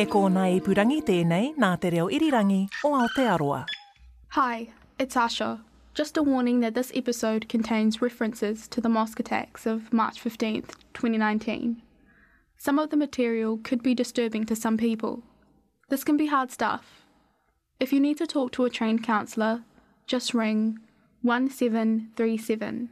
He kōna i purangi tēnei nā te reo irirangi o Aotearoa. Hi, it's Asha. Just a warning that this episode contains references to the mosque attacks of March 15th, 2019. Some of the material could be disturbing to some people. This can be hard stuff. If you need to talk to a trained counsellor, just ring 1737.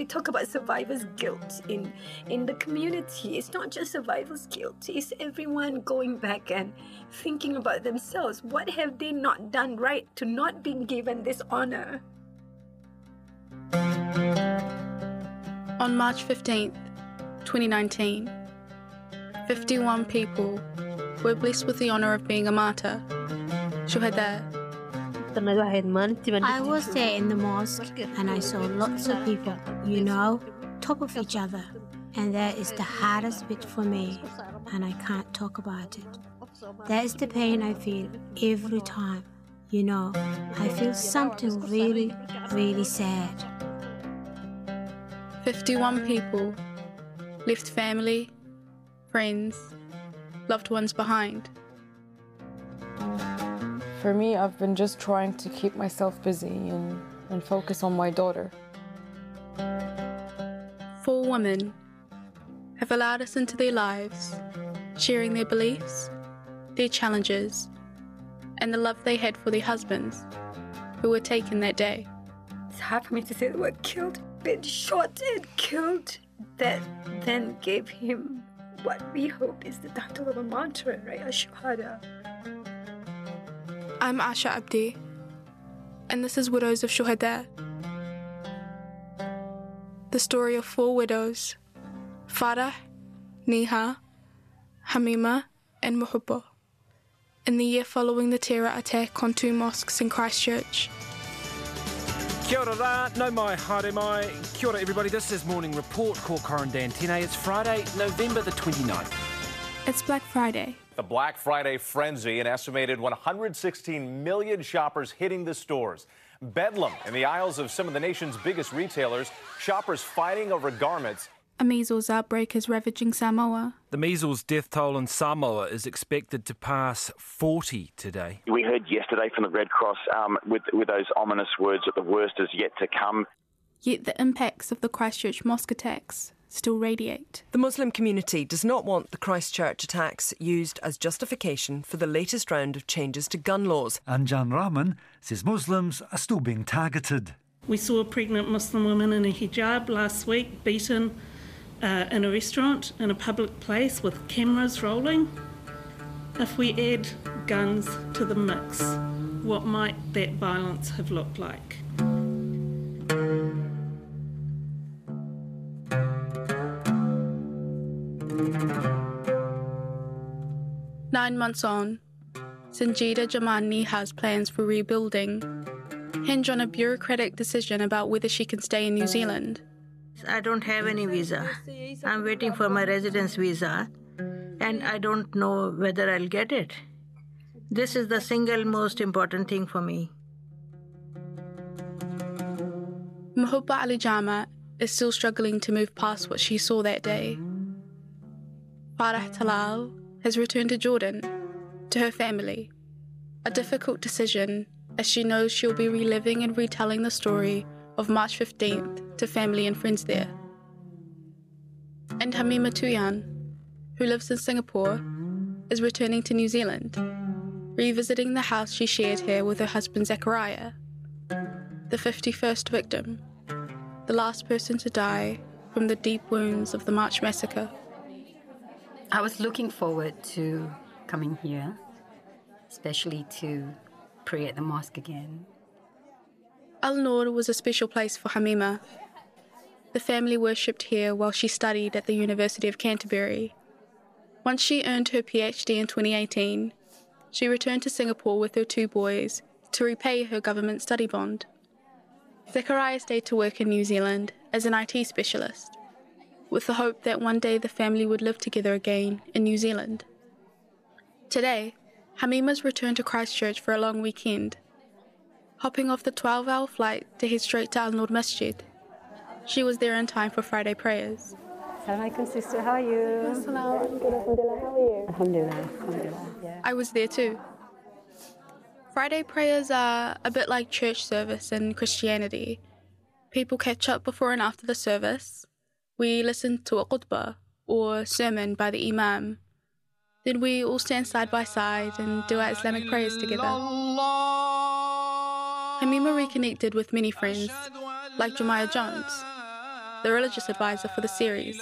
We talk about survivor's guilt in in the community it's not just survivor's guilt it's everyone going back and thinking about themselves what have they not done right to not be given this honor On March 15th, 2019, 51 people were blessed with the honor of being a martyr. Shuhada. I was there in the mosque and I saw lots of people, you know, top of each other. And that is the hardest bit for me, and I can't talk about it. That is the pain I feel every time, you know. I feel something really, really sad. 51 people left family, friends, loved ones behind. For me, I've been just trying to keep myself busy and, and focus on my daughter. Four women have allowed us into their lives, sharing their beliefs, their challenges, and the love they had for their husbands, who were taken that day. it's hard for me to say the word killed been shot and killed that then gave him what we hope is the title of a martyr, right a shuhada I'm Asha Abdi, and this is Widows of Shuhada. The story of four widows Farah, Neha, Hamima, and Muhibba, in the year following the terror attack on two mosques in Christchurch. Kia ora rā, nau mai, haere mai. Kia ora everybody, this is Morning Report, ko Corin Dann Tene. It's Friday, November the 29th. It's Black Friday. The Black Friday frenzy, an estimated 116 million shoppers hitting the stores. Bedlam in the aisles of some of the nation's biggest retailers, shoppers fighting over garments. A measles outbreak is ravaging Samoa. The measles death toll in Samoa is expected to pass 40 today. We heard yesterday from the Red Cross um, with, with those ominous words that the worst is yet to come. Yet the impacts of the Christchurch mosque attacks still radiate. The Muslim community does not want the Christchurch attacks used as justification for the latest round of changes to gun laws. Anjum Rahman says Muslims are still being targeted. We saw a pregnant Muslim woman in a hijab last week beaten uh, in a restaurant in a public place with cameras rolling. If we add guns to the mix, what might that violence have looked like? Nine months on, Sanjita Jamani has plans for rebuilding hinge on a bureaucratic decision about whether she can stay in New Zealand. I don't have any visa. I'm waiting for my residence visa, and I don't know whether I'll get it. This is the single most important thing for me. Mahubba Alijama is still struggling to move past what she saw that day. Farah Talal has returned to Jordan, to her family. A difficult decision, as she knows she'll be reliving and retelling the story of March 15th to family and friends there. And Hamima Tuyan, who lives in Singapore, is returning to New Zealand, revisiting the house she shared here with her husband Zachariah, the 51st victim, the last person to die from the deep wounds of the March massacre. I was looking forward to coming here, especially to pray at the mosque again. Al Noor was a special place for Hamima. The family worshipped here while she studied at the University of Canterbury. Once she earned her PhD in 2018, she returned to Singapore with her two boys to repay her government study bond. Zechariah stayed to work in New Zealand as an IT specialist, with the hope that one day the family would live together again in New Zealand. Today, Hamima's returned to Christchurch for a long weekend, hopping off the 12 hour flight to head straight to Al Noor Masjid. She was there in time for Friday prayers. Assalamualaikum sister, how are you? Assalamualaikum. Alhamdulillah, how are you? Alhamdulillah, alhamdulillah. Yeah. I was there too. Friday prayers are a bit like church service in Christianity. People catch up before and after the service. We listen to a khutbah or sermon by the Imam. Then we all stand side by side and do our Islamic prayers together. Hamima reconnected with many friends, like Jemiah Jones, the religious advisor for the series.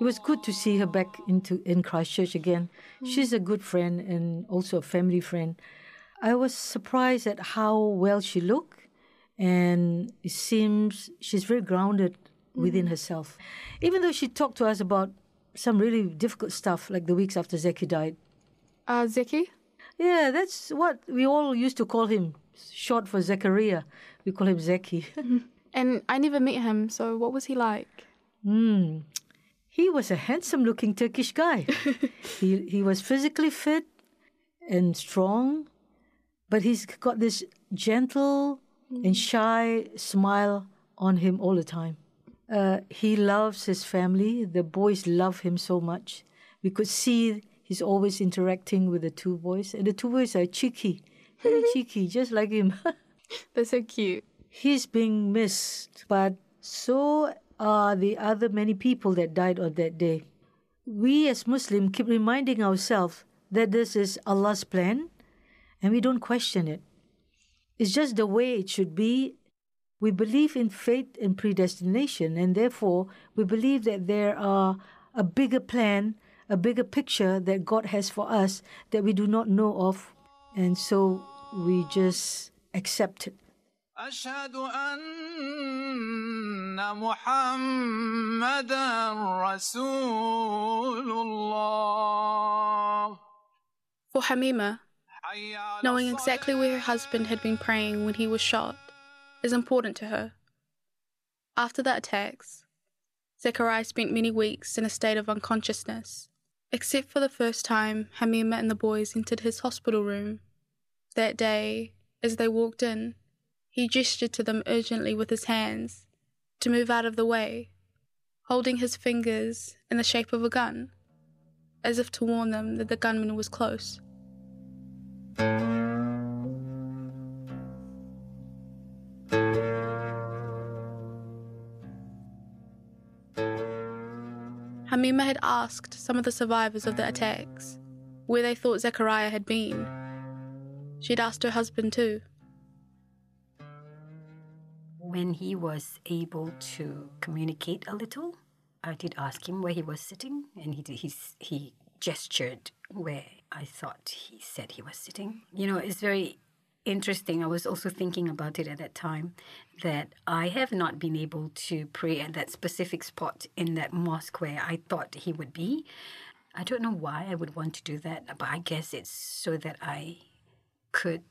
It was good to see her back into in Christchurch again. She's a good friend and also a family friend. I was surprised at how well she looked, and it seems she's very grounded within herself. Even though she talked to us about some really difficult stuff, like the weeks after Zeki died. Uh, Zeki? Yeah, that's what we all used to call him, short for Zechariah. We call him Zeki. And I never met him, so what was he like? Hmm. He was a handsome looking Turkish guy. he, he was physically fit and strong, but he's got this gentle and shy smile on him all the time. Uh, he loves his family. The boys love him so much. We could see he's always interacting with the two boys, and the two boys are cheeky, very cheeky, just like him. They're so cute. He's being missed, but so are the other many people that died on that day. We as Muslims keep reminding ourselves that this is Allah's plan and we don't question it. It's just the way it should be. We believe in fate and predestination, and therefore we believe that there are a bigger plan, a bigger picture that God has for us that we do not know of, and so we just accept it. أشهد أن محمدا رسول الله For Hamima, knowing exactly where her husband had been praying when he was shot is important to her. After the attacks, Zechariah spent many weeks in a state of unconsciousness, except for the first time Hamima and the boys entered his hospital room. That day, as they walked in, he gestured to them urgently with his hands to move out of the way, holding his fingers in the shape of a gun, as if to warn them that the gunman was close. Hamima had asked some of the survivors of the attacks where they thought Zechariah had been. She'd asked her husband too. When he was able to communicate a little, I did ask him where he was sitting, and he he's, he gestured where I thought he said he was sitting. You know, it's very interesting. I was also thinking about it at that time that I have not been able to pray at that specific spot in that mosque where I thought he would be. I don't know why I would want to do that, but I guess it's so that I could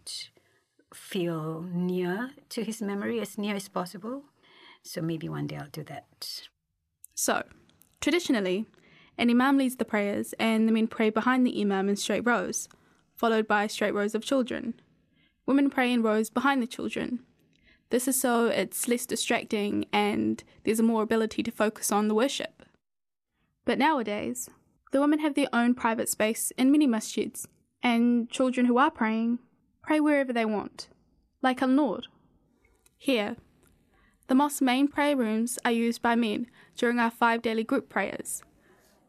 feel near to his memory as near as possible. So maybe one day I'll do that. So, traditionally, an imam leads the prayers and the men pray behind the imam in straight rows, followed by straight rows of children. Women pray in rows behind the children. This is so it's less distracting and there's a more ability to focus on the worship. But nowadays, the women have their own private space in many masjids, and children who are praying pray wherever they want, like Al Noor. Here, the mosque's main prayer rooms are used by men during our five daily group prayers,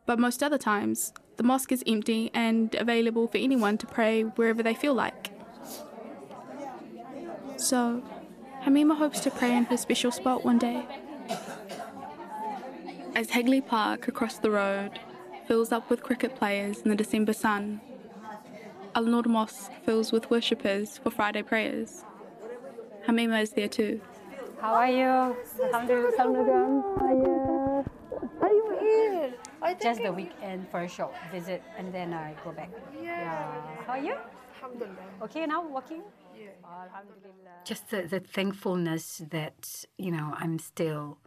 but most other times, the mosque is empty and available for anyone to pray wherever they feel like. So, Hamima hopes to pray in her special spot one day. As Hagley Park across the road fills up with cricket players in the December sun, Al Noor Mosque fills with worshippers for Friday prayers. Hamima is there too. How are you? Alhamdulillah. How are you? You here? Just the weekend for a short visit and then I go back. Yeah. How are you? Alhamdulillah. Okay now, working? Yeah. Alhamdulillah. Just the, the thankfulness that, you know, I'm still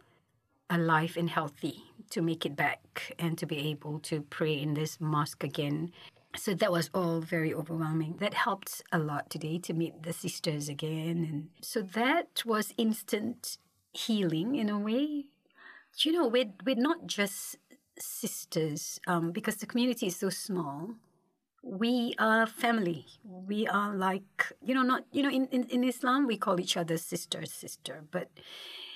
alive and healthy to make it back and to be able to pray in this mosque again. So that was all very overwhelming. That helped a lot today to meet the sisters again. And so that was instant healing in a way. You know, we're, we're not just sisters um, because the community is so small. We are family. We are like, you know, not, you know, in, in, in Islam, we call each other sister, sister, but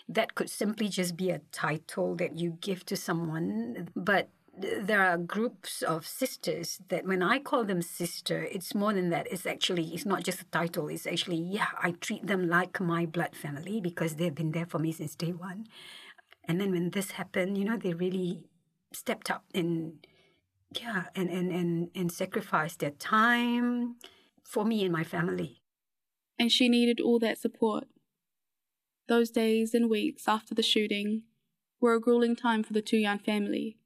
that could simply just be a title that you give to someone. But there are groups of sisters that when I call them sister, it's more than that. It's actually, it's not just a title. It's actually, yeah, I treat them like my blood family because they've been there for me since day one. And then when this happened, you know, they really stepped up and, yeah, and, and, and, and sacrificed their time for me and my family. And she needed all that support. Those days and weeks after the shooting were a grueling time for the Tuyan family.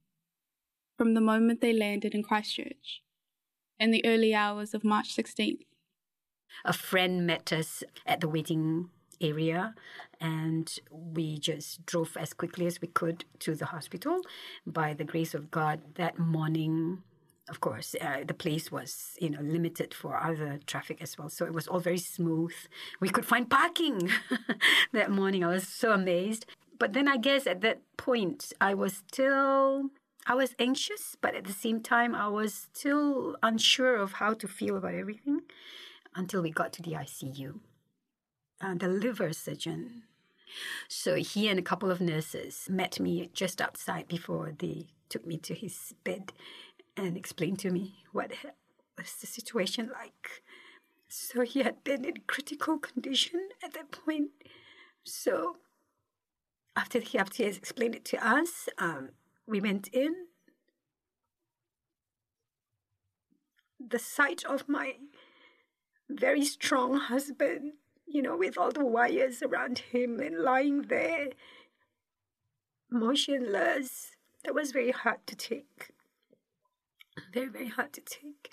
From the moment they landed in Christchurch, in the early hours of March 16th. A friend met us at the waiting area and we just drove as quickly as we could to the hospital. By the grace of God, that morning, of course, uh, the place was, you know, limited for other traffic as well. So it was all very smooth. We could find parking that morning. I was so amazed. But then I guess at that point, I was still, I was anxious, but at the same time, I was still unsure of how to feel about everything until we got to the ICU. Uh, the liver surgeon. So he and a couple of nurses met me just outside before they took me to his bed and explained to me what was the situation like. So he had been in critical condition at that point. So after he after explained it to us, um, we went in. The sight of my very strong husband, you know, with all the wires around him and lying there, motionless, that was very hard to take. Very very hard to take.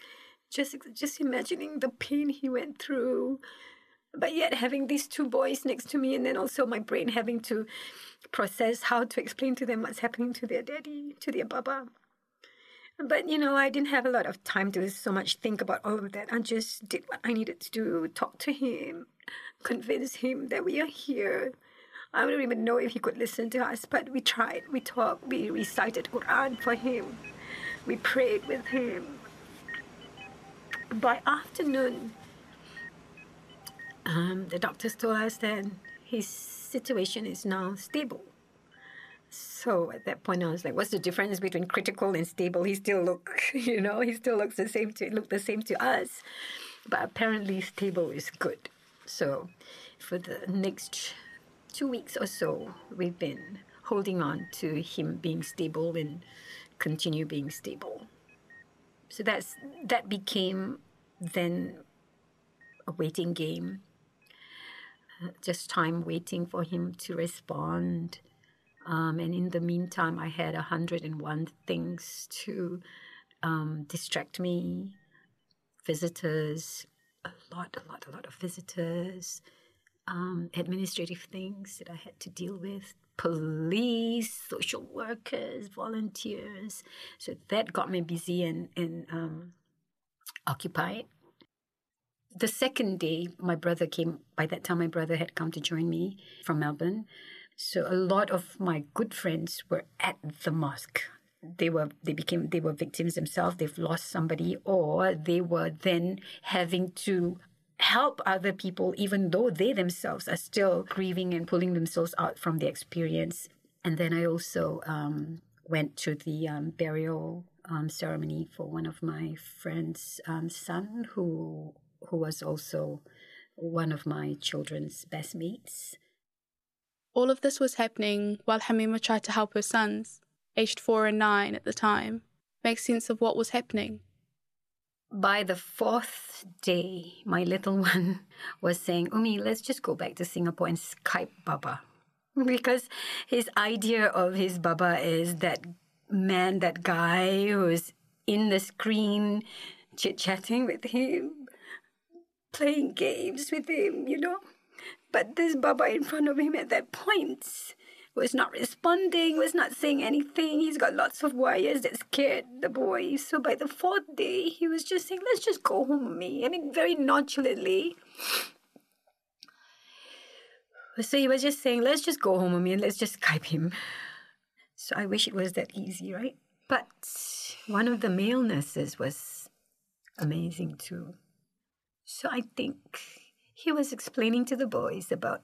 Just just imagining the pain he went through. But yet having these two boys next to me and then also my brain having to process how to explain to them what's happening to their daddy to their baba but you know i didn't have a lot of time to so much think about all of that i just did what i needed to do talk to him convince him that we are here I don't even know if he could listen to us, but we tried. We talked. We recited Quran for him. We prayed with him. By afternoon, um, the doctors told us that his situation is now stable. So at that point, I was like, "What's the difference between critical and stable?" He still look, you know, he still looks the same to look the same to us, but apparently stable is good. So for the next two weeks or so, we've been holding on to him being stable and continue being stable. So that's that became then a waiting game. Uh, just time waiting for him to respond. Um, and in the meantime, I had 101 things to um, distract me visitors, a lot, a lot, a lot of visitors, um, administrative things that I had to deal with, police, social workers, volunteers. So that got me busy and, and um, occupied. The second day, my brother came. By that time, my brother had come to join me from Melbourne. So a lot of my good friends were at the mosque. They were they became they were victims themselves. They've lost somebody, or they were then having to help other people, even though they themselves are still grieving and pulling themselves out from the experience. And then I also um, went to the um, burial um, ceremony for one of my friend's um, son, who who was also one of my children's best mates. All of this was happening while Hamima tried to help her sons, aged four and nine at the time, make sense of what was happening. by the fourth day, my little one was saying, Umi, let's just go back to Singapore and Skype Baba. Because his idea of his Baba is that man, that guy who's in the screen, chit chatting with him, playing games with him, you know. But this Baba in front of him at that point was not responding, was not saying anything. He's got lots of wires that scared the boy. So by the fourth day, he was just saying, let's just go home me. I mean, very nonchalantly. So he was just saying, let's just go home me and let's just Skype him. So I wish it was that easy, right? But one of the male nurses was amazing too. So I think he was explaining to the boys about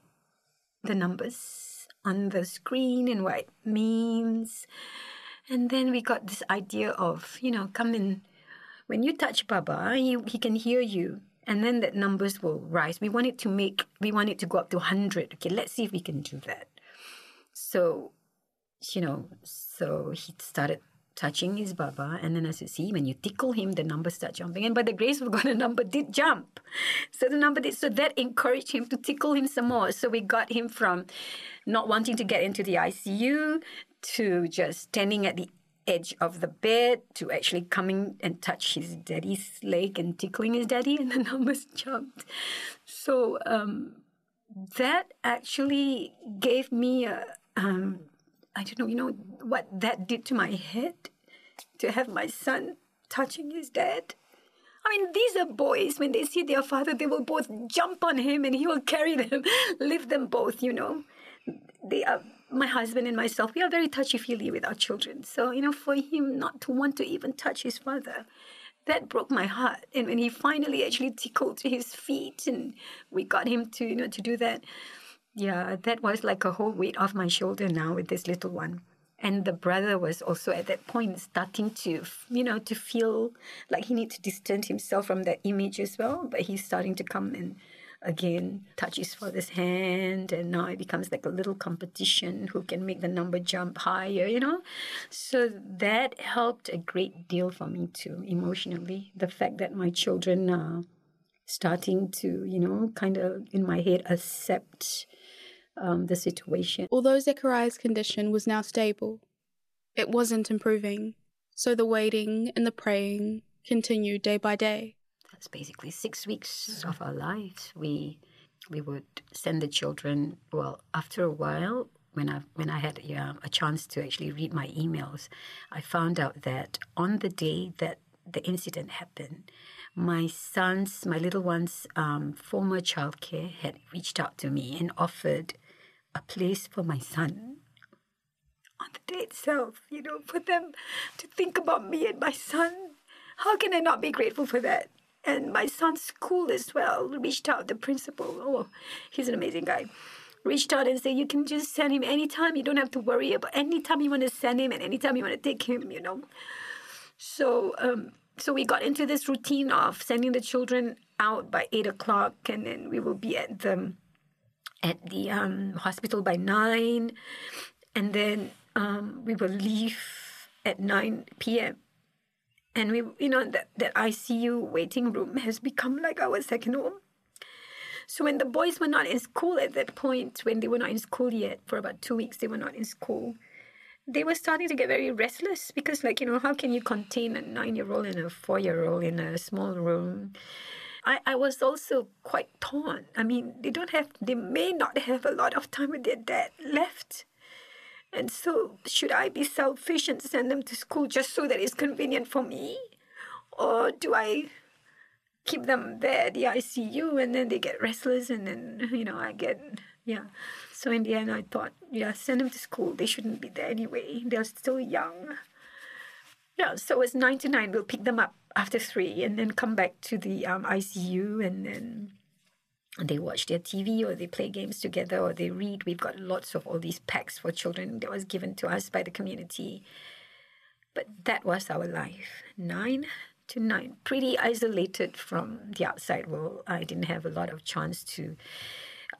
the numbers on the screen and what it means. And then we got this idea of, you know, come in. When you touch Baba, he, he can hear you. And then that numbers will rise. We want it to make, we want it to go up to 100. Okay, let's see if we can do that. So, you know, so he started touching his baba, and then as you see, when you tickle him, the numbers start jumping. And by the grace of God, the number did jump. So the number did. So that encouraged him to tickle him some more. So we got him from not wanting to get into the ICU to just standing at the edge of the bed to actually coming and touch his daddy's leg and tickling his daddy, and the numbers jumped. So um, that actually gave me a. Um, I don't know, you know, what that did to my head to have my son touching his dad. I mean, these are boys. When they see their father, they will both jump on him and he will carry them, lift them both, you know. They are, my husband and myself, we are very touchy feely with our children. So, you know, for him not to want to even touch his father, that broke my heart. And when he finally actually tickled his feet and we got him to, you know, to do that, yeah, that was like a whole weight off my shoulder now with this little one. And the brother was also at that point starting to, you know, to feel like he needs to distance himself from that image as well. But he's starting to come and again touch his father's hand, and now it becomes like a little competition who can make the number jump higher, you know. So that helped a great deal for me too, emotionally. The fact that my children are starting to, you know, kind of in my head accept um, the situation. Although Zechariah's condition was now stable, it wasn't improving, so the waiting and the praying continued day by day. That's basically six weeks of our lives. We we would send the children. Well, after a while, when I when I had yeah, a chance to actually read my emails, I found out that on the day that the incident happened, my son's, my little one's um, former childcare had reached out to me and offered a place for my son on the day itself, you know, for them to think about me and my son. How can I not be grateful for that? And my son's school as well reached out, the principal, oh, he's an amazing guy, reached out and said, You can just send him anytime. You don't have to worry about anytime you want to send him and anytime you want to take him, you know. So, um, so we got into this routine of sending the children out by eight o'clock, and then we will be at the at the um, hospital by nine, and then um, we will leave at nine p.m. And we, you know, that that ICU waiting room has become like our second home. So when the boys were not in school at that point, when they were not in school yet, for about two weeks they were not in school, they were starting to get very restless because, like, you know, how can you contain a nine-year-old and a four-year-old in a small room? I, I was also quite torn. I mean, they don't have, they may not have a lot of time with their dad left. And so, should I be selfish and send them to school just so that it's convenient for me? Or do I keep them there at the ICU and then they get restless and then, you know, I get, yeah. So in the end, I thought, yeah, send them to school. They shouldn't be there anyway. They're still young. Yeah, so it's nine to nine. We'll pick them up after three and then come back to the um, ICU and then they watch their TV or they play games together or they read. We've got lots of all these packs for children that was given to us by the community. But that was our life. Nine to nine. Pretty isolated from the outside world. I didn't have a lot of chance to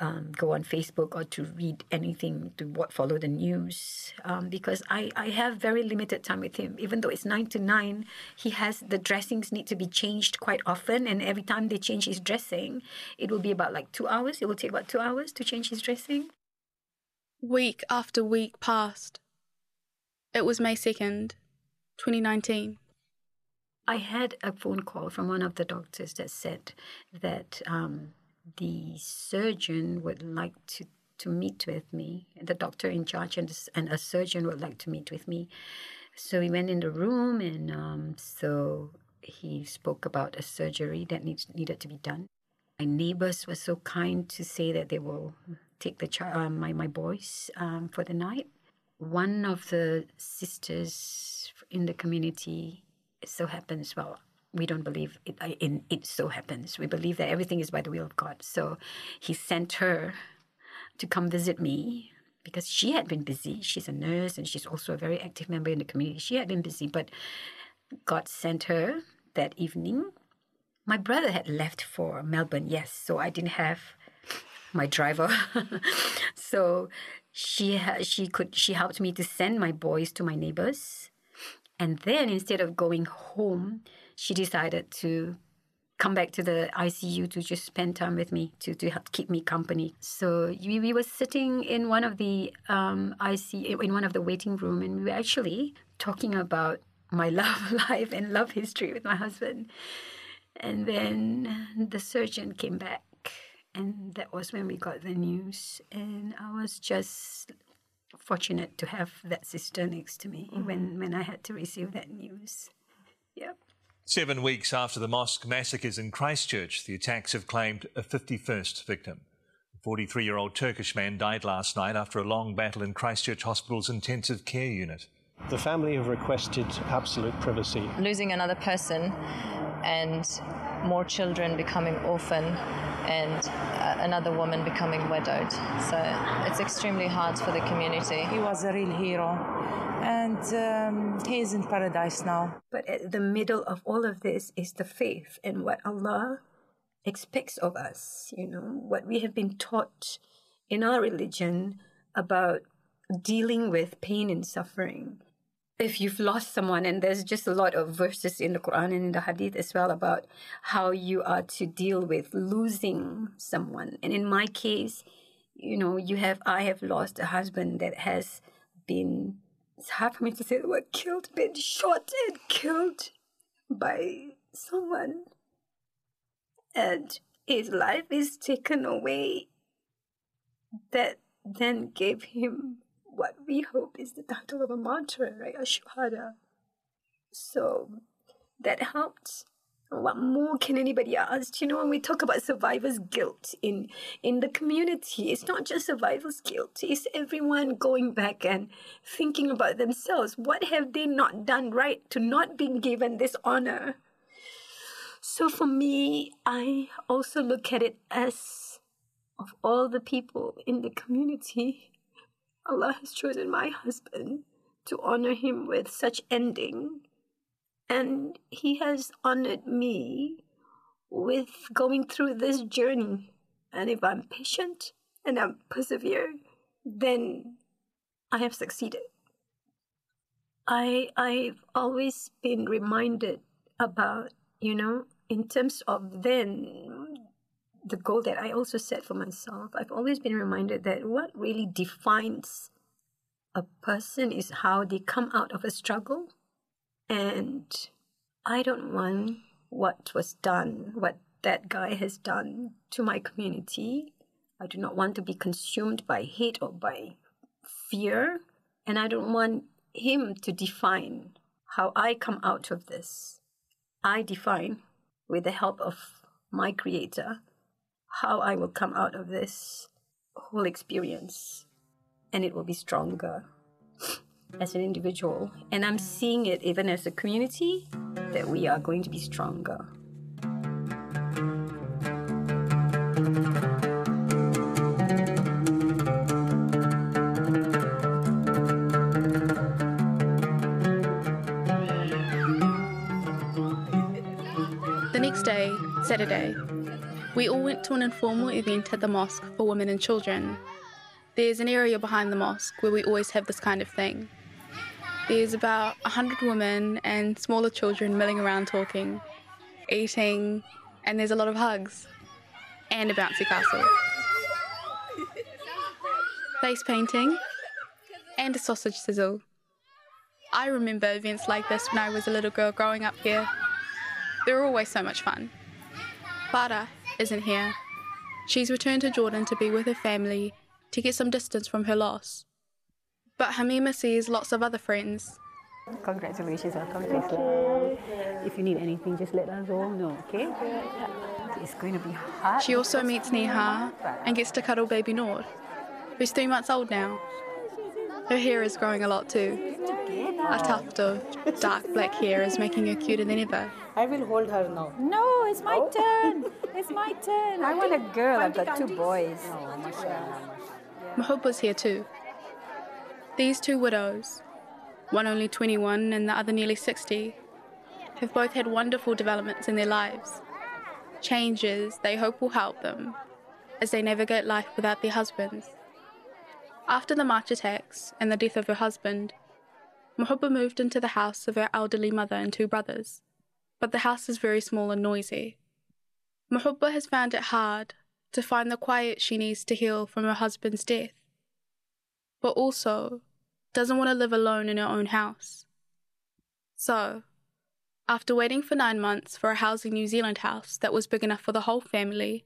um, go on Facebook or to read anything to what follow the news um, because I, I have very limited time with him. Even though it's nine to nine, he has the dressings need to be changed quite often, and every time they change his dressing, it will be about like two hours. It will take about two hours to change his dressing. Week after week passed. It was May 2nd, 2019. I had a phone call from one of the doctors that said that um, the surgeon would like to, to meet with me. The doctor in charge and, and a surgeon would like to meet with me. So we went in the room, and um, so he spoke about a surgery that needs, needed to be done. My neighbors were so kind to say that they will take the child, uh, my my boys um, for the night. One of the sisters in the community, it so happens, well, we don't believe it, in it so happens. We believe that everything is by the will of God. So he sent her to come visit me because she had been busy. She's a nurse and she's also a very active member in the community. She had been busy, but God sent her that evening. My brother had left for Melbourne, yes, so I didn't have my driver. so she she could she helped me to send my boys to my neighbors. And then instead of going home, she decided to come back to the ICU to just spend time with me to, to help keep me company. So we, we were sitting in one of the um, ICU in one of the waiting room, and we were actually talking about my love life and love history with my husband. And then the surgeon came back, and that was when we got the news. And I was just fortunate to have that sister next to me mm-hmm. when, when I had to receive that news. Yep. Seven weeks after the mosque massacres in Christchurch, the attacks have claimed a 51st victim. A 43 year old Turkish man died last night after a long battle in Christchurch Hospital's intensive care unit. The family have requested absolute privacy. Losing another person and more children becoming orphan and uh, another woman becoming widowed. So it's extremely hard for the community. He was a real hero and um, he is in paradise now. But at the middle of all of this is the faith and what Allah expects of us, you know, what we have been taught in our religion about dealing with pain and suffering if you've lost someone, and there's just a lot of verses in the Quran and in the Hadith as well about how you are to deal with losing someone. And in my case, you know, you have I have lost a husband that has been it's hard for me to say the word killed, been shot and killed by someone. And his life is taken away that then gave him what we hope is the title of a martyr, right? A shuhada. So that helped. What more can anybody ask? You know, when we talk about survivor's guilt in in the community, it's not just survivor's guilt. It's everyone going back and thinking about themselves. What have they not done right to not be given this honor? So for me, I also look at it as of all the people in the community, Allah has chosen my husband to honor him with such ending, and he has honored me with going through this journey. And if I'm patient and I'm persevere, then I have succeeded. I I've always been reminded about, you know, in terms of then the goal that I also set for myself, I've always been reminded that what really defines a person is how they come out of a struggle. And I don't want what was done, what that guy has done to my community. I do not want to be consumed by hate or by fear. And I don't want him to define how I come out of this. I define, with the help of my Creator, how I will come out of this whole experience. And it will be stronger as an individual. And I'm seeing it even as a community that we are going to be stronger. The next day, Saturday, We all went to an informal event at the mosque for women and children. There's an area behind the mosque where we always have this kind of thing. There's about a hundred women and smaller children milling around talking, eating, and there's a lot of hugs and a bouncy castle. Face painting and a sausage sizzle. I remember events like this when I was a little girl growing up here. They were always so much fun. Farah isn't here. She's returned to Jordan to be with her family to get some distance from her loss. But Hamima sees lots of other friends. Congratulations, welcome to. If you need anything, just let us all know, okay? It's going to be hard. She also meets Neha and gets to cuddle baby Noor, who's three months old now. Her hair is growing a lot too. A tuft of dark black hair is making her cuter than ever. I will hold her now. No, it's my oh. turn. It's my turn. I want a girl. I've got two boys. Oh, Mahubba's here too. These two widows, one only 21 and the other nearly 60, have both had wonderful developments in their lives. Changes they hope will help them as they navigate life without their husbands. After the March attacks and the death of her husband, Mahubba moved into the house of her elderly mother and two brothers, but the house is very small and noisy. Mahubba has found it hard to find the quiet she needs to heal from her husband's death, but also doesn't want to live alone in her own house. So, after waiting for nine months for a Housing New Zealand house that was big enough for the whole family,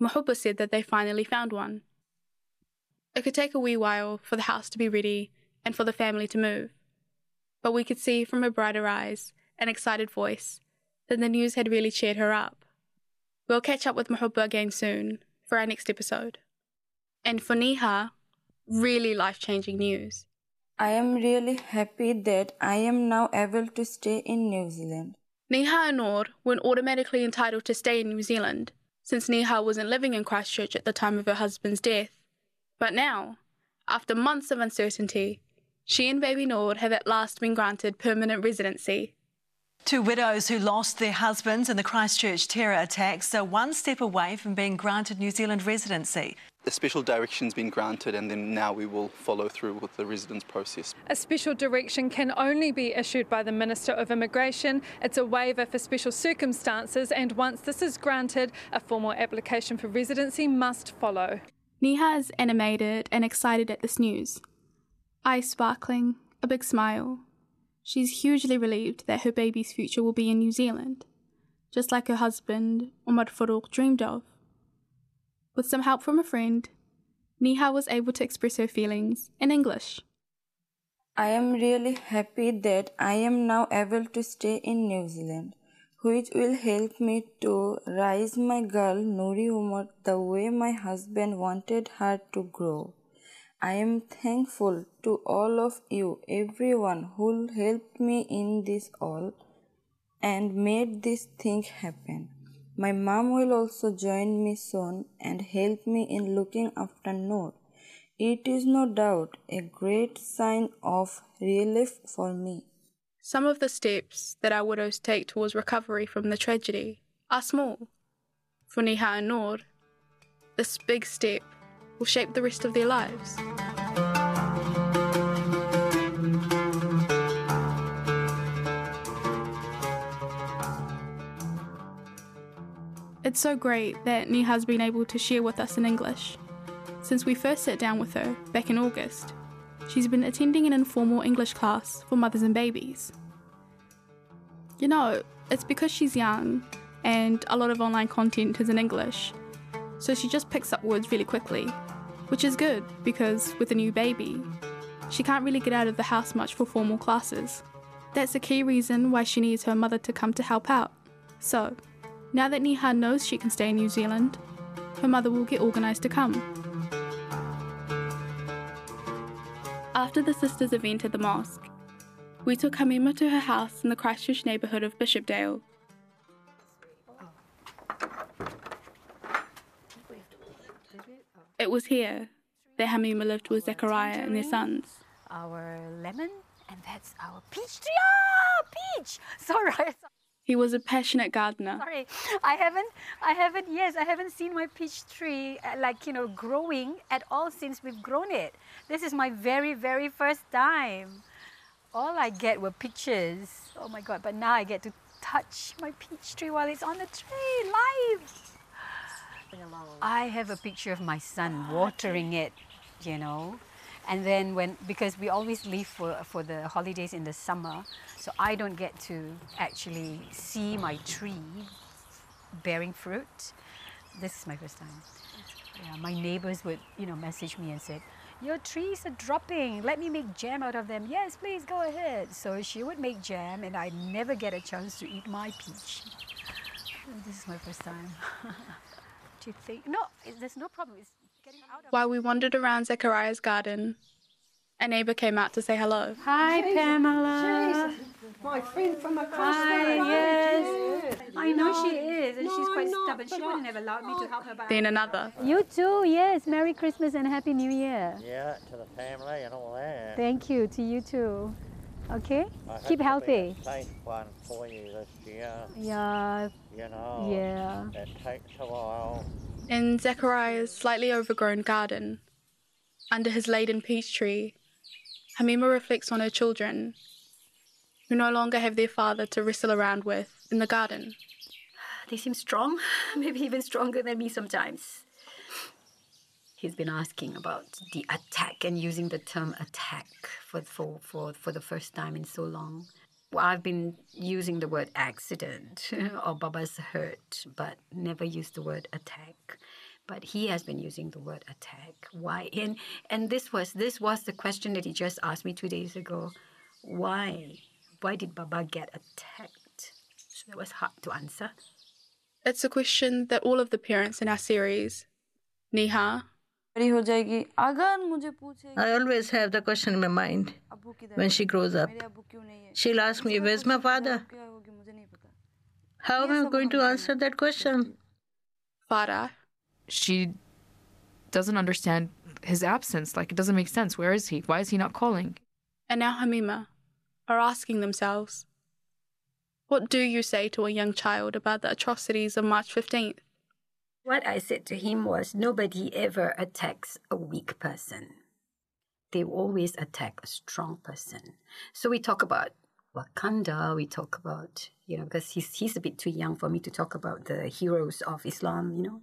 Mahubba said that they finally found one. It could take a wee while for the house to be ready and for the family to move, but we could see from her brighter eyes and excited voice that the news had really cheered her up. We'll catch up with Mahubba again soon for our next episode. And for Neha, really life changing news. I am really happy that I am now able to stay in New Zealand. Neha and Noor weren't automatically entitled to stay in New Zealand, since Neha wasn't living in Christchurch at the time of her husband's death. But now, after months of uncertainty, she and baby Noor have at last been granted permanent residency. Two widows who lost their husbands in the Christchurch terror attacks are one step away from being granted New Zealand residency. A special direction's been granted, and then now we will follow through with the residence process. A special direction can only be issued by the Minister of Immigration. It's a waiver for special circumstances, and once this is granted, a formal application for residency must follow. Neha is animated and excited at this news. Eyes sparkling, a big smile. She's hugely relieved that her baby's future will be in New Zealand, just like her husband, Omar Farouk, dreamed of. With some help from a friend, Neha was able to express her feelings in English. I am really happy that I am now able to stay in New Zealand, which will help me to raise my girl Nuri Umar the way my husband wanted her to grow. I am thankful to all of you, everyone who helped me in this all and made this thing happen. My mom will also join me soon and help me in looking after Noor. It is no doubt a great sign of relief for me. Some of the steps that our widows take towards recovery from the tragedy are small. For Neha and Noor, this big step will shape the rest of their lives. It's so great that Neha's been able to share with us in English. Since we first sat down with her back in August, she's been attending an informal English class for mothers and babies. You know, it's because she's young and a lot of online content is in English, so she just picks up words really quickly, which is good because with a new baby, she can't really get out of the house much for formal classes. That's a key reason why she needs her mother to come to help out. So, now that Neha knows she can stay in New Zealand, her mother will get organised to come. After the sisters' event at the mosque, we took Hamima to her house in the Christchurch neighbourhood of Bishopdale. It was here that Hamima lived with Zechariah and their sons. Our lemon, and that's our peach tree. Ah, peach! Sorry. He was a passionate gardener. Sorry, I haven't, I haven't, yes, I haven't seen my peach tree uh, like, you know, growing at all since we've grown it. This is my very, very first time. All I get were pictures. Oh my God, but now I get to touch my peach tree while it's on the tree live. I have a picture of my son watering it, you know. And then when because we always leave for for the holidays in the summer, so I don't get to actually see my tree bearing fruit. This is my first time. Yeah, my neighbors would, you know, message me and said, "Your trees are dropping. Let me make jam out of them." Yes, please go ahead. So she would make jam, and I never get a chance to eat my peach. This is my first time. Do you think? No, there's no problem. It's getting out of. While we wandered around Zekeriya's garden, a neighbour came out to say hello. Hi, Pamela. My friend from across Hi, the road. yes. I know No, she is, and no, she's quite not, stubborn. She wouldn't I- have allowed me to help her. But Then another. You too, yes. Merry Christmas and Happy New Year. Yeah, to the family and all that. Thank you to you too. Okay? I Keep healthy. Safe one for you this year. Yeah. You know. Yeah. It takes a while. In Zekeriya's slightly overgrown garden, under his laden peach tree, Hamima reflects on her children, who no longer have their father to wrestle around with in the garden. They seem strong, maybe even stronger than me sometimes. He's been asking about the attack and using the term attack for, for, for, for the first time in so long. Well, I've been using the word accident or Baba's hurt, but never used the word attack. But he has been using the word attack. Why? And and this was this was the question that he just asked me two days ago. Why? Why did Baba get attacked? So that was hard to answer. It's a question that all of the parents in our series, Niha, हो जाएगी अगर मुझे पूछे I always have the question in my mind when she grows up. She'll ask me, Where's my father? How am I going to answer that question? Farah. She doesn't understand his absence. Like, it doesn't make sense. Where is he? Why is he not calling? and now Hamima are asking themselves, what do you say to a young child about the atrocities of March 15th? What I said to him was nobody ever attacks a weak person. They always attack a strong person. So we talk about Wakanda, we talk about, you know, because he's, he's a bit too young for me to talk about the heroes of Islam, you know.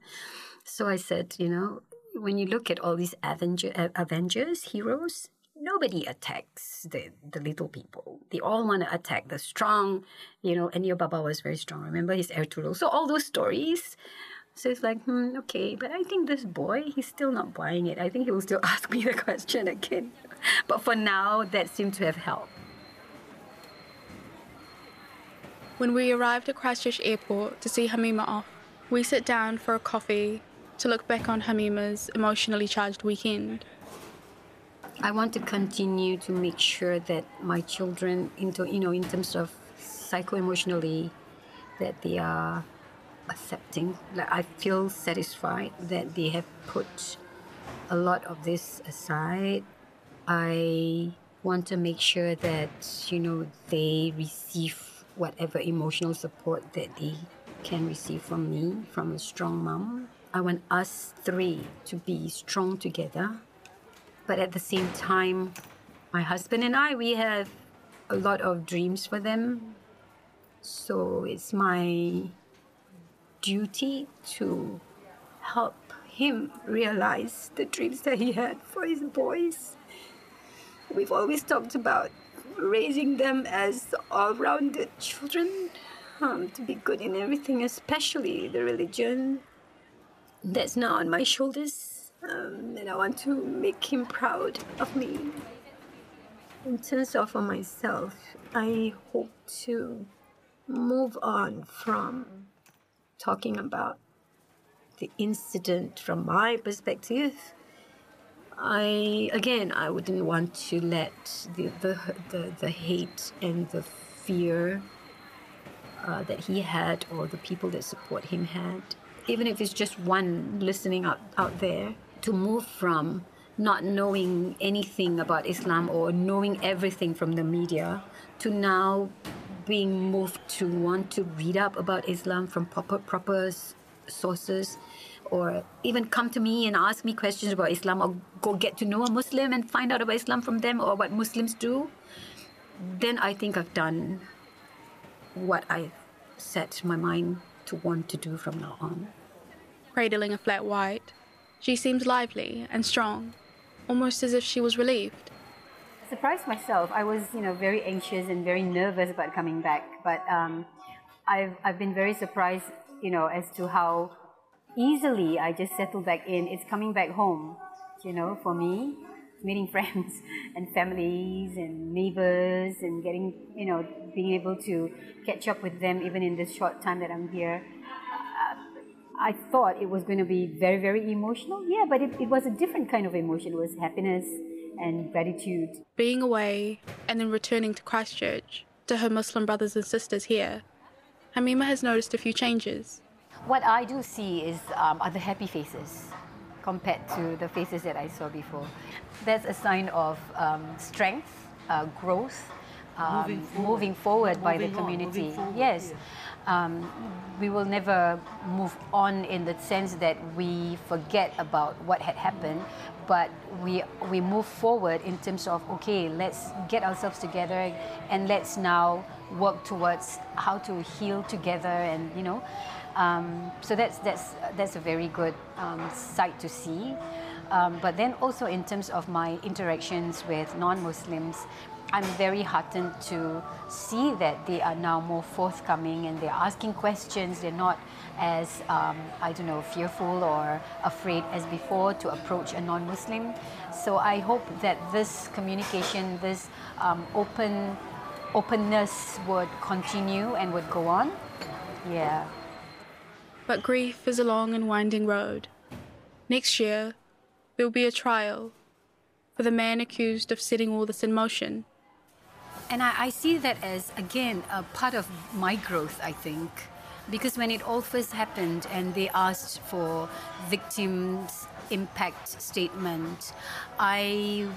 So I said, you know, when you look at all these Avenger, Avengers, heroes, nobody attacks the, the little people. They all want to attack the strong, you know, and your Baba was very strong. Remember his Ertugrul. So all those stories. So it's like, hmm, okay, but I think this boy, he's still not buying it. I think he will still ask me the question again. But for now, that seemed to have helped. When we arrived at Christchurch Airport to see Hamima off, we sit down for a coffee to look back on Hamima's emotionally charged weekend. I want to continue to make sure that my children, into you know, in terms of psycho-emotionally, that they are accepting. Like I feel satisfied that they have put a lot of this aside. I want to make sure that you know they receive whatever emotional support that they can receive from me, from a strong mom. I want us three to be strong together but at the same time, my husband and I, we have a lot of dreams for them. So it's my duty to help him realize the dreams that he had for his boys. We've always talked about raising them as all rounded children, um, to be good in everything, especially the religion. That's now on my shoulders um, and I want to make him proud of me. In terms of myself, I hope to move on from talking about the incident from my perspective. I again, I wouldn't want to let the the the, the hate and the fear uh, that he had or the people that support him had, even if it's just one listening out, out there, to move from not knowing anything about Islam or knowing everything from the media to now being moved to want to read up about Islam from proper proper sources or even come to me and ask me questions about Islam or go get to know a Muslim and find out about Islam from them or what Muslims do, then I think I've done what I set my mind to want to do from now on. Cradling a flat white, she seems lively and strong, almost as if she was relieved. Surprised myself. I was, you know, very anxious and very nervous about coming back, but um, I've, I've been very surprised, you know, as to how easily I just settled back in. It's coming back home, you know, for me, meeting friends and families and neighbors and getting, you know, being able to catch up with them even in this short time that I'm here. Uh, I thought it was going to be very, very emotional. Yeah, but it, it was a different kind of emotion. It was happiness and gratitude. Being away and then returning to Christchurch to her Muslim brothers and sisters here, Hamima has noticed a few changes. What I do see is um, are the happy faces compared to the faces that I saw before. That's a sign of um, strength, uh, growth, um, moving forward, moving forward by the community. On, yes. Um, we will never move on in the sense that we forget about what had happened, but we we move forward in terms of okay, let's get ourselves together and let's now work towards how to heal together and you know um, so that's that's that's a very good um, sight to see. Um, but then also in terms of my interactions with non-Muslims, I'm very heartened to see that they are now more forthcoming and they're asking questions. They're not as um, I don't know fearful or afraid as before to approach a non-Muslim. So I hope that this communication, this um, open openness would continue and would go on. Yeah. But grief is a long and winding road. Next year, there will be a trial for the man accused of setting all this in motion. And I, I see that as, again, a part of my growth, I think. Because when it all first happened and they asked for victims' impact statement, I,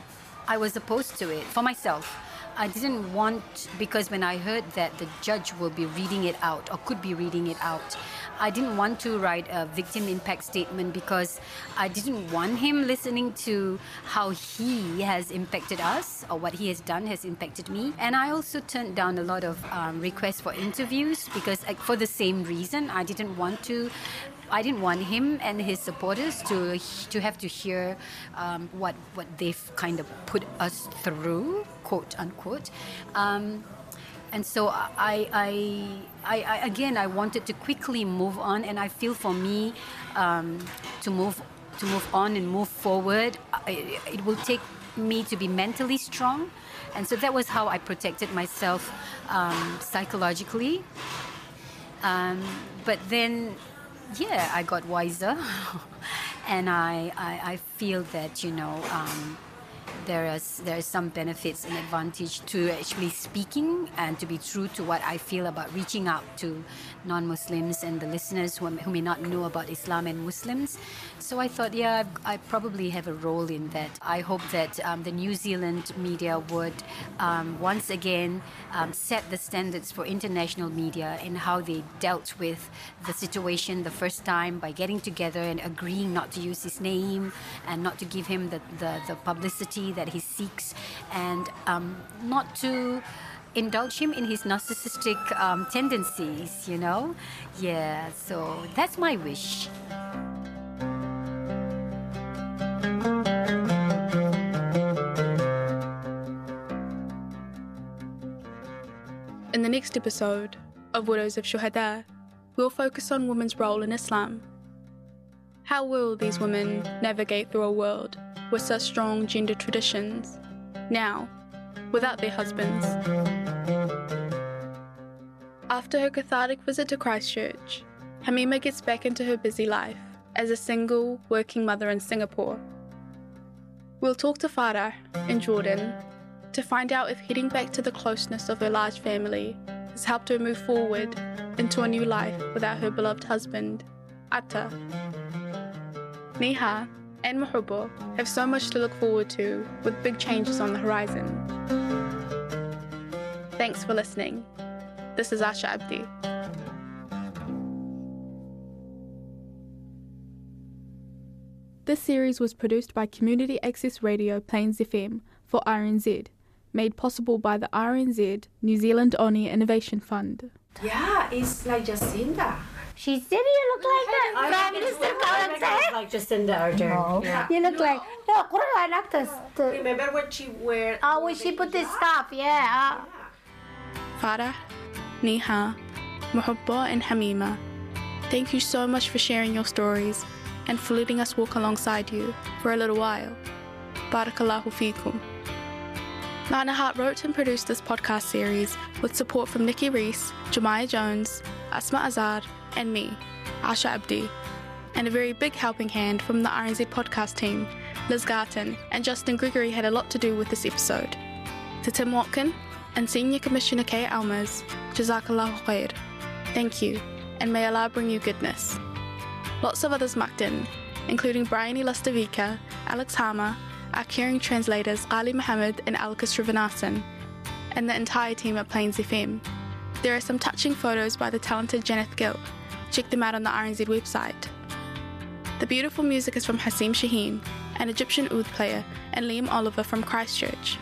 I was opposed to it for myself. I didn't want, because when I heard that the judge will be reading it out or could be reading it out, I didn't want to write a victim impact statement because I didn't want him listening to how he has impacted us or what he has done has impacted me. And I also turned down a lot of um, requests for interviews because, like, for the same reason, I didn't want to I didn't want him and his supporters to to have to hear um, what what they've kind of put us through, quote unquote. Um, and so I, I, I, I, again, I wanted to quickly move on, and I feel for me um, to move to move on and move forward, I, it will take me to be mentally strong, and so that was how I protected myself um, psychologically. Um, but then, yeah, I got wiser, and I, I, I, feel that you know um, there is there is some benefits and advantage to actually speaking and to be true to what I feel about reaching out to non-Muslims and the listeners who, who may not know about Islam and Muslims. So I thought, yeah, I, I probably have a role in that. I hope that um, the New Zealand media would um, once again um, set the standards for international media in how they dealt with the situation the first time by getting together and agreeing not to use his name and not to give him the, the, the publicity that he seeks and um, not to indulge him in his narcissistic um, tendencies, you know? Yeah, so that's my wish. In the next episode of Widows of Shuhada, we'll focus on women's role in Islam. How will these women navigate through a world with such strong gender traditions now without their husbands? After her cathartic visit to Christchurch, Hamima gets back into her busy life as a single working mother in Singapore. We'll talk to Farah in Jordan to find out if heading back to the closeness of her large family has helped her move forward into a new life without her beloved husband, Atta. Neha and Mahubo have so much to look forward to with big changes on the horizon. Thanks for listening. This is Asha Abdi. This series was produced by Community Access Radio Plains FM for RNZ, made possible by the RNZ New Zealand On Air Innovation Fund. Yeah, it's like Jacinda. She said you look like that. Prime Minister Kawan saya. Like Jacinda Ardern. No. Yeah. You look like no, kurang anak tas. Remember when she wear? Oh, when she put this stuff, yeah. Uh. Farah, Neha, Muhubba, and Hamima, thank you so much for sharing your stories and for letting us walk alongside you for a little while. Barakallahu feekum. Lana Hart wrote and produced this podcast series with support from Nikki Reese, Jemiah Jones, Asma Azad, and me, Asha Abdi, and a very big helping hand from the RNZ podcast team, Liz Garton and Justin Gregory had a lot to do with this episode. To Tim Watkin and Senior Commissioner Kay Ellmers, Jazakallahu khair. Thank you, and may Allah bring you goodness. Lots of others mucked in, including Bryony Lustavika, Alex Harmer, our caring translators Ali Mohammed and Alka Srinivasan, and the entire team at Plains FM. There are some touching photos by the talented Janeth Gill. Check them out on the RNZ website. The beautiful music is from Hazem Shaheen, an Egyptian oud player, and Liam Oliver from Christchurch.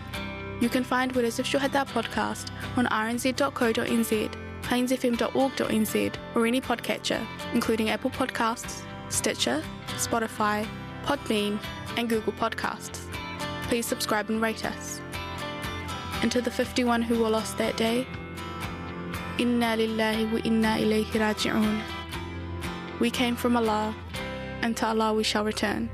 You can find Widows of Shuhada podcast on rnz.co.nz, plainsfm.org.nz, or any podcatcher, including Apple Podcasts, Stitcher, Spotify, Podbean, and Google Podcasts. Please subscribe and rate us. And to the 51 who were lost that day, Inna lillahi wa inna ilayhi raji'un. We came from Allah, and to Allah we shall return.